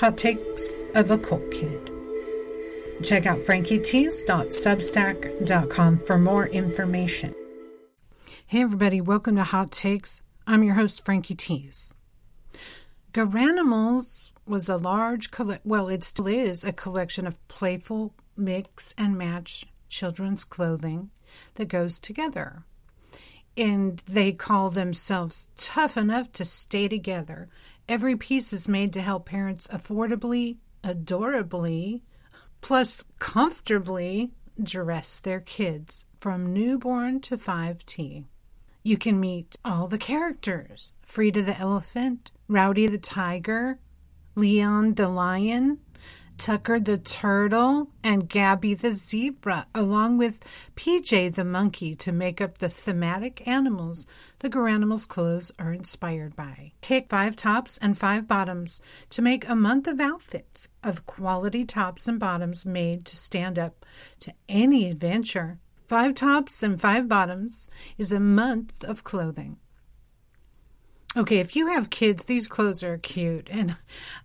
Hot Takes of a Cult Kid. Check out frankietease.substack.com for more information. Hey, everybody, welcome to Hot Takes. I'm your host, Frankie Tease. Garanimals was a large, well, it still is a collection of playful mix and match children's clothing that goes together. And they call themselves tough enough to stay together. Every piece is made to help parents affordably, adorably, plus comfortably dress their kids from newborn to 5T. You can meet all the characters Frida the elephant, Rowdy the tiger, Leon the lion, Tucker the turtle, and Gabby the zebra, along with PJ the monkey to make up the thematic animals the Garanimals clothes are inspired by. Pick five tops and five bottoms to make a month of outfits of quality tops and bottoms made to stand up to any adventure. Five tops and five bottoms is a month of clothing. Okay, if you have kids, these clothes are cute. And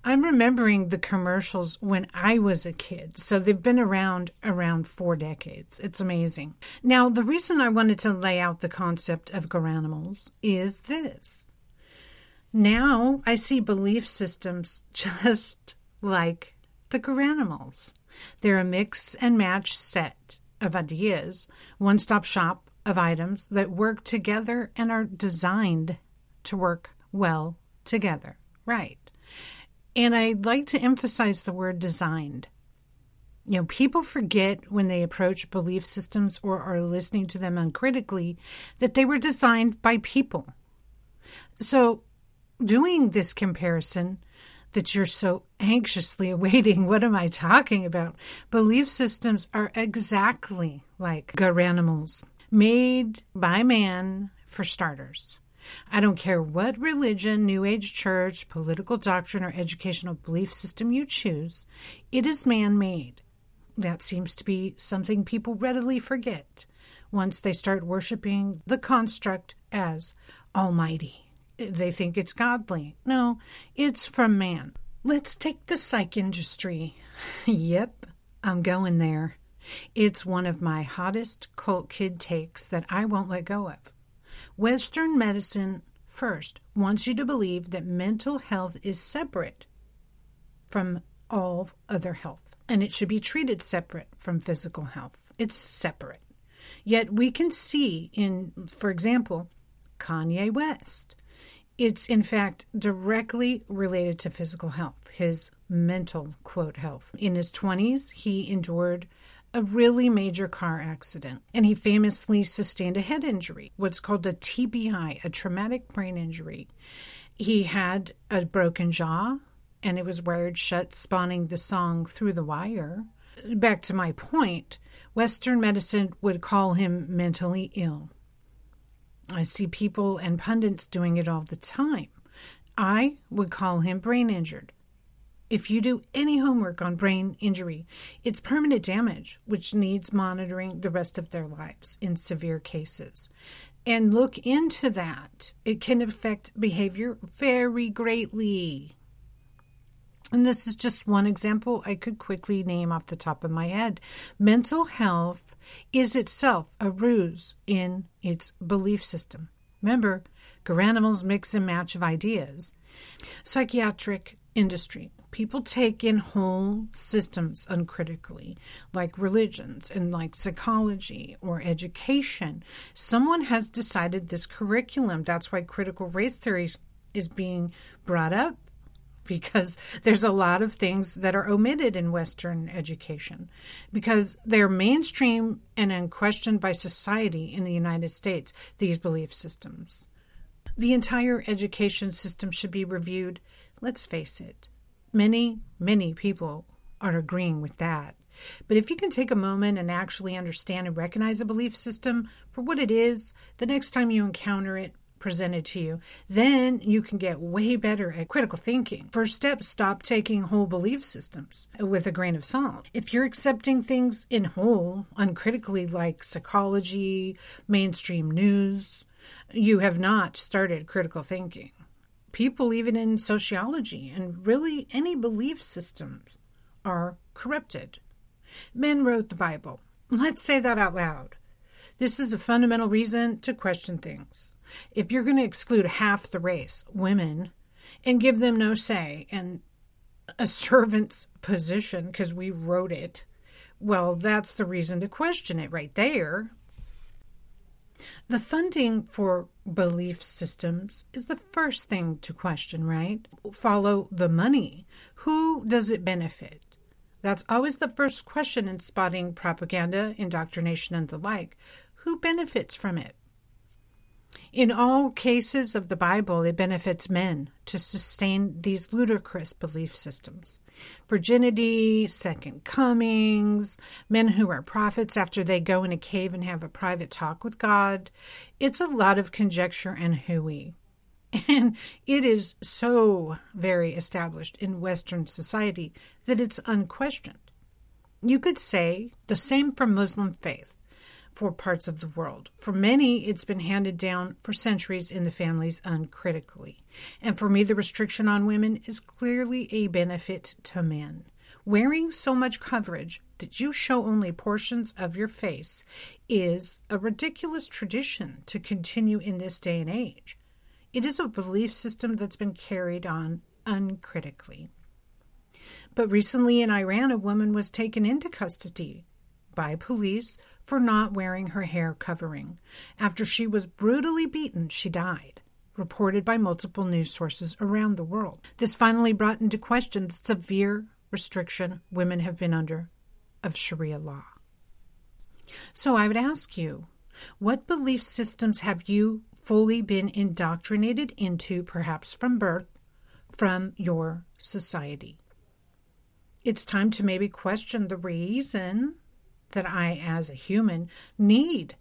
I'm remembering the commercials when I was a kid. So they've been around around four decades. It's amazing. Now, the reason I wanted to lay out the concept of Garanimals is this. Now I see belief systems just like the Garanimals. They're a mix and match set of ideas, one stop shop of items that work together and are designed to work well together. Right. And I'd like to emphasize the word designed. You know, people forget when they approach belief systems or are listening to them uncritically that they were designed by people. So, doing this comparison that you're so anxiously awaiting, what am I talking about? Belief systems are exactly like Garanimals, made by man for starters. I don't care what religion, New Age church, political doctrine, or educational belief system you choose, it is man made. That seems to be something people readily forget once they start worshiping the construct as almighty. They think it's godly. No, it's from man. Let's take the psych industry. yep, I'm going there. It's one of my hottest cult kid takes that I won't let go of. Western medicine first wants you to believe that mental health is separate from all other health and it should be treated separate from physical health. It's separate. Yet we can see in, for example, Kanye West. It's in fact directly related to physical health, his mental quote health. In his 20s, he endured a really major car accident, and he famously sustained a head injury, what's called a TBI, a traumatic brain injury. He had a broken jaw, and it was wired shut, spawning the song Through the Wire. Back to my point, Western medicine would call him mentally ill. I see people and pundits doing it all the time. I would call him brain injured. If you do any homework on brain injury, it's permanent damage, which needs monitoring the rest of their lives in severe cases. And look into that. It can affect behavior very greatly. And this is just one example I could quickly name off the top of my head. Mental health is itself a ruse in its belief system. Remember, Garanimals mix and match of ideas. Psychiatric industry people take in whole systems uncritically, like religions and like psychology or education. Someone has decided this curriculum. That's why critical race theory is being brought up because there's a lot of things that are omitted in Western education because they're mainstream and unquestioned by society in the United States, these belief systems. The entire education system should be reviewed. Let's face it, Many, many people are agreeing with that. But if you can take a moment and actually understand and recognize a belief system for what it is, the next time you encounter it, presented to you, then you can get way better at critical thinking. First step, stop taking whole belief systems with a grain of salt. If you're accepting things in whole, uncritically, like psychology, mainstream news, you have not started critical thinking people, even in sociology and really any belief systems, are corrupted. Men wrote the Bible. Let's say that out loud. This is a fundamental reason to question things. If you're going to exclude half the race, women, and give them no say and a servant's position because we wrote it, well, that's the reason to question it right there. The funding for belief systems is the first thing to question, right? Follow the money. Who does it benefit? That's always the first question in spotting propaganda, indoctrination, and the like. Who benefits from it? In all cases of the Bible, it benefits men to sustain these ludicrous belief systems. Virginity, second comings, men who are prophets after they go in a cave and have a private talk with God. It's a lot of conjecture and hooey. And it is so very established in Western society that it's unquestioned. You could say the same for Muslim faith for parts of the world. For many, it's been handed down for centuries in the families uncritically. And for me, the restriction on women is clearly a benefit to men. Wearing so much coverage that you show only portions of your face is a ridiculous tradition to continue in this day and age. It is a belief system that's been carried on uncritically. But recently in Iran, a woman was taken into custody by police for not wearing her hair covering. After she was brutally beaten, she died, reported by multiple news sources around the world. This finally brought into question the severe restriction women have been under of Sharia law. So I would ask you, what belief systems have you fully been indoctrinated into, perhaps from birth, from your society? It's time to maybe question the reason that I, as a human, need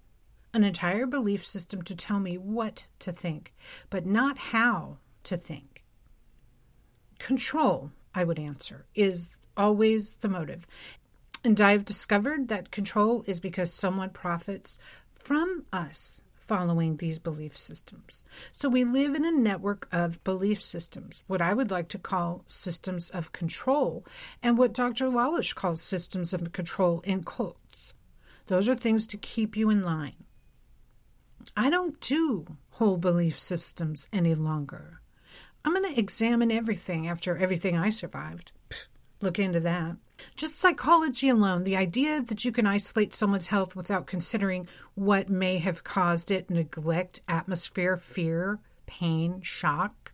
an entire belief system to tell me what to think, but not how to think. Control, I would answer, is always the motive. And I've discovered that control is because someone profits from us following these belief systems. So we live in a network of belief systems, what I would like to call systems of control, and what Dr. Lalich calls systems of control in cults. Those are things to keep you in line. I don't do whole belief systems any longer. I'm going to examine everything after everything I survived. Pfft, look into that. Just psychology alone, the idea that you can isolate someone's health without considering what may have caused it neglect, atmosphere, fear, pain, shock,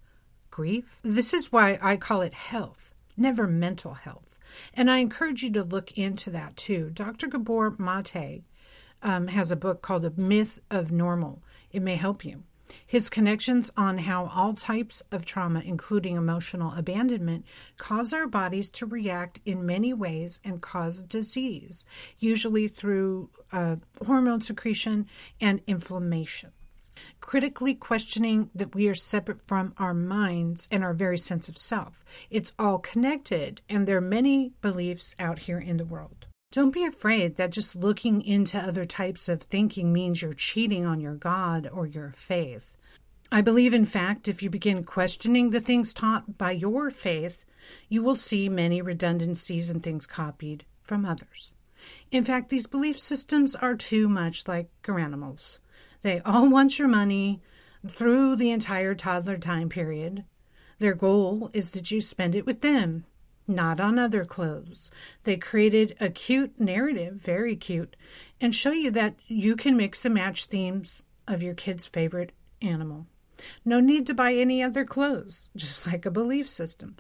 grief. This is why I call it health, never mental health. And I encourage you to look into that too. Dr. Gabor Mate um, has a book called The Myth of Normal. It may help you. His connections on how all types of trauma, including emotional abandonment, cause our bodies to react in many ways and cause disease, usually through uh, hormone secretion and inflammation. Critically questioning that we are separate from our minds and our very sense of self. It's all connected, and there are many beliefs out here in the world. Don't be afraid that just looking into other types of thinking means you're cheating on your God or your faith. I believe, in fact, if you begin questioning the things taught by your faith, you will see many redundancies and things copied from others. In fact, these belief systems are too much like animals. They all want your money through the entire toddler time period. Their goal is that you spend it with them not on other clothes. They created a cute narrative, very cute, and show you that you can mix and match themes of your kid's favorite animal. No need to buy any other clothes, just like a belief system.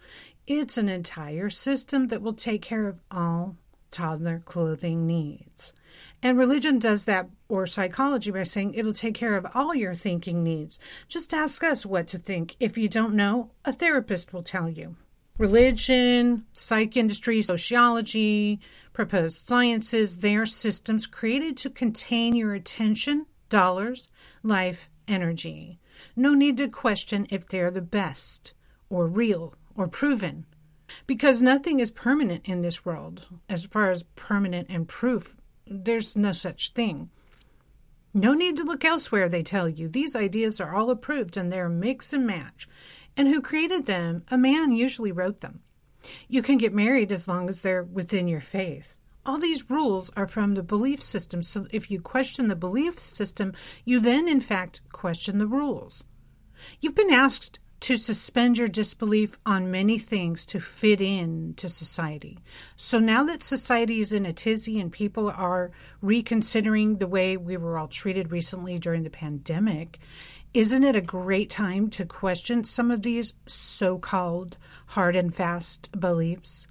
It's an entire system that will take care of all toddler clothing needs. And religion does that, or psychology, by saying it'll take care of all your thinking needs. Just ask us what to think. If you don't know, a therapist will tell you religion, psych industry, sociology, proposed sciences, they are systems created to contain your attention, dollars, life, energy. No need to question if they're the best, or real, or proven. Because nothing is permanent in this world. As far as permanent and proof, there's no such thing. No need to look elsewhere, they tell you. These ideas are all approved and they're mix and match. And who created them, a man usually wrote them. You can get married as long as they're within your faith. All these rules are from the belief system. So if you question the belief system, you then, in fact, question the rules. You've been asked to suspend your disbelief on many things to fit in to society. So now that society is in a tizzy and people are reconsidering the way we were all treated recently during the pandemic, isn't it a great time to question some of these so called hard and fast beliefs?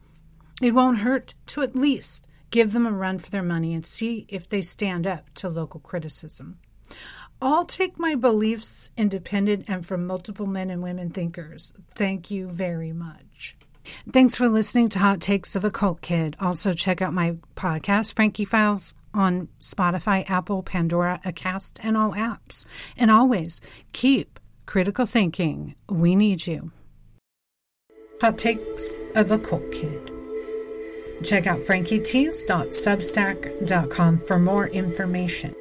It won't hurt to at least give them a run for their money and see if they stand up to local criticism. I'll take my beliefs independent and from multiple men and women thinkers. Thank you very much. Thanks for listening to Hot Takes of a Cult Kid. Also, check out my podcast, Frankie Files, on Spotify, Apple, Pandora, Acast, and all apps. And always keep critical thinking. We need you. Hot Takes of a Cult Kid. Check out frankietease.substack.com for more information.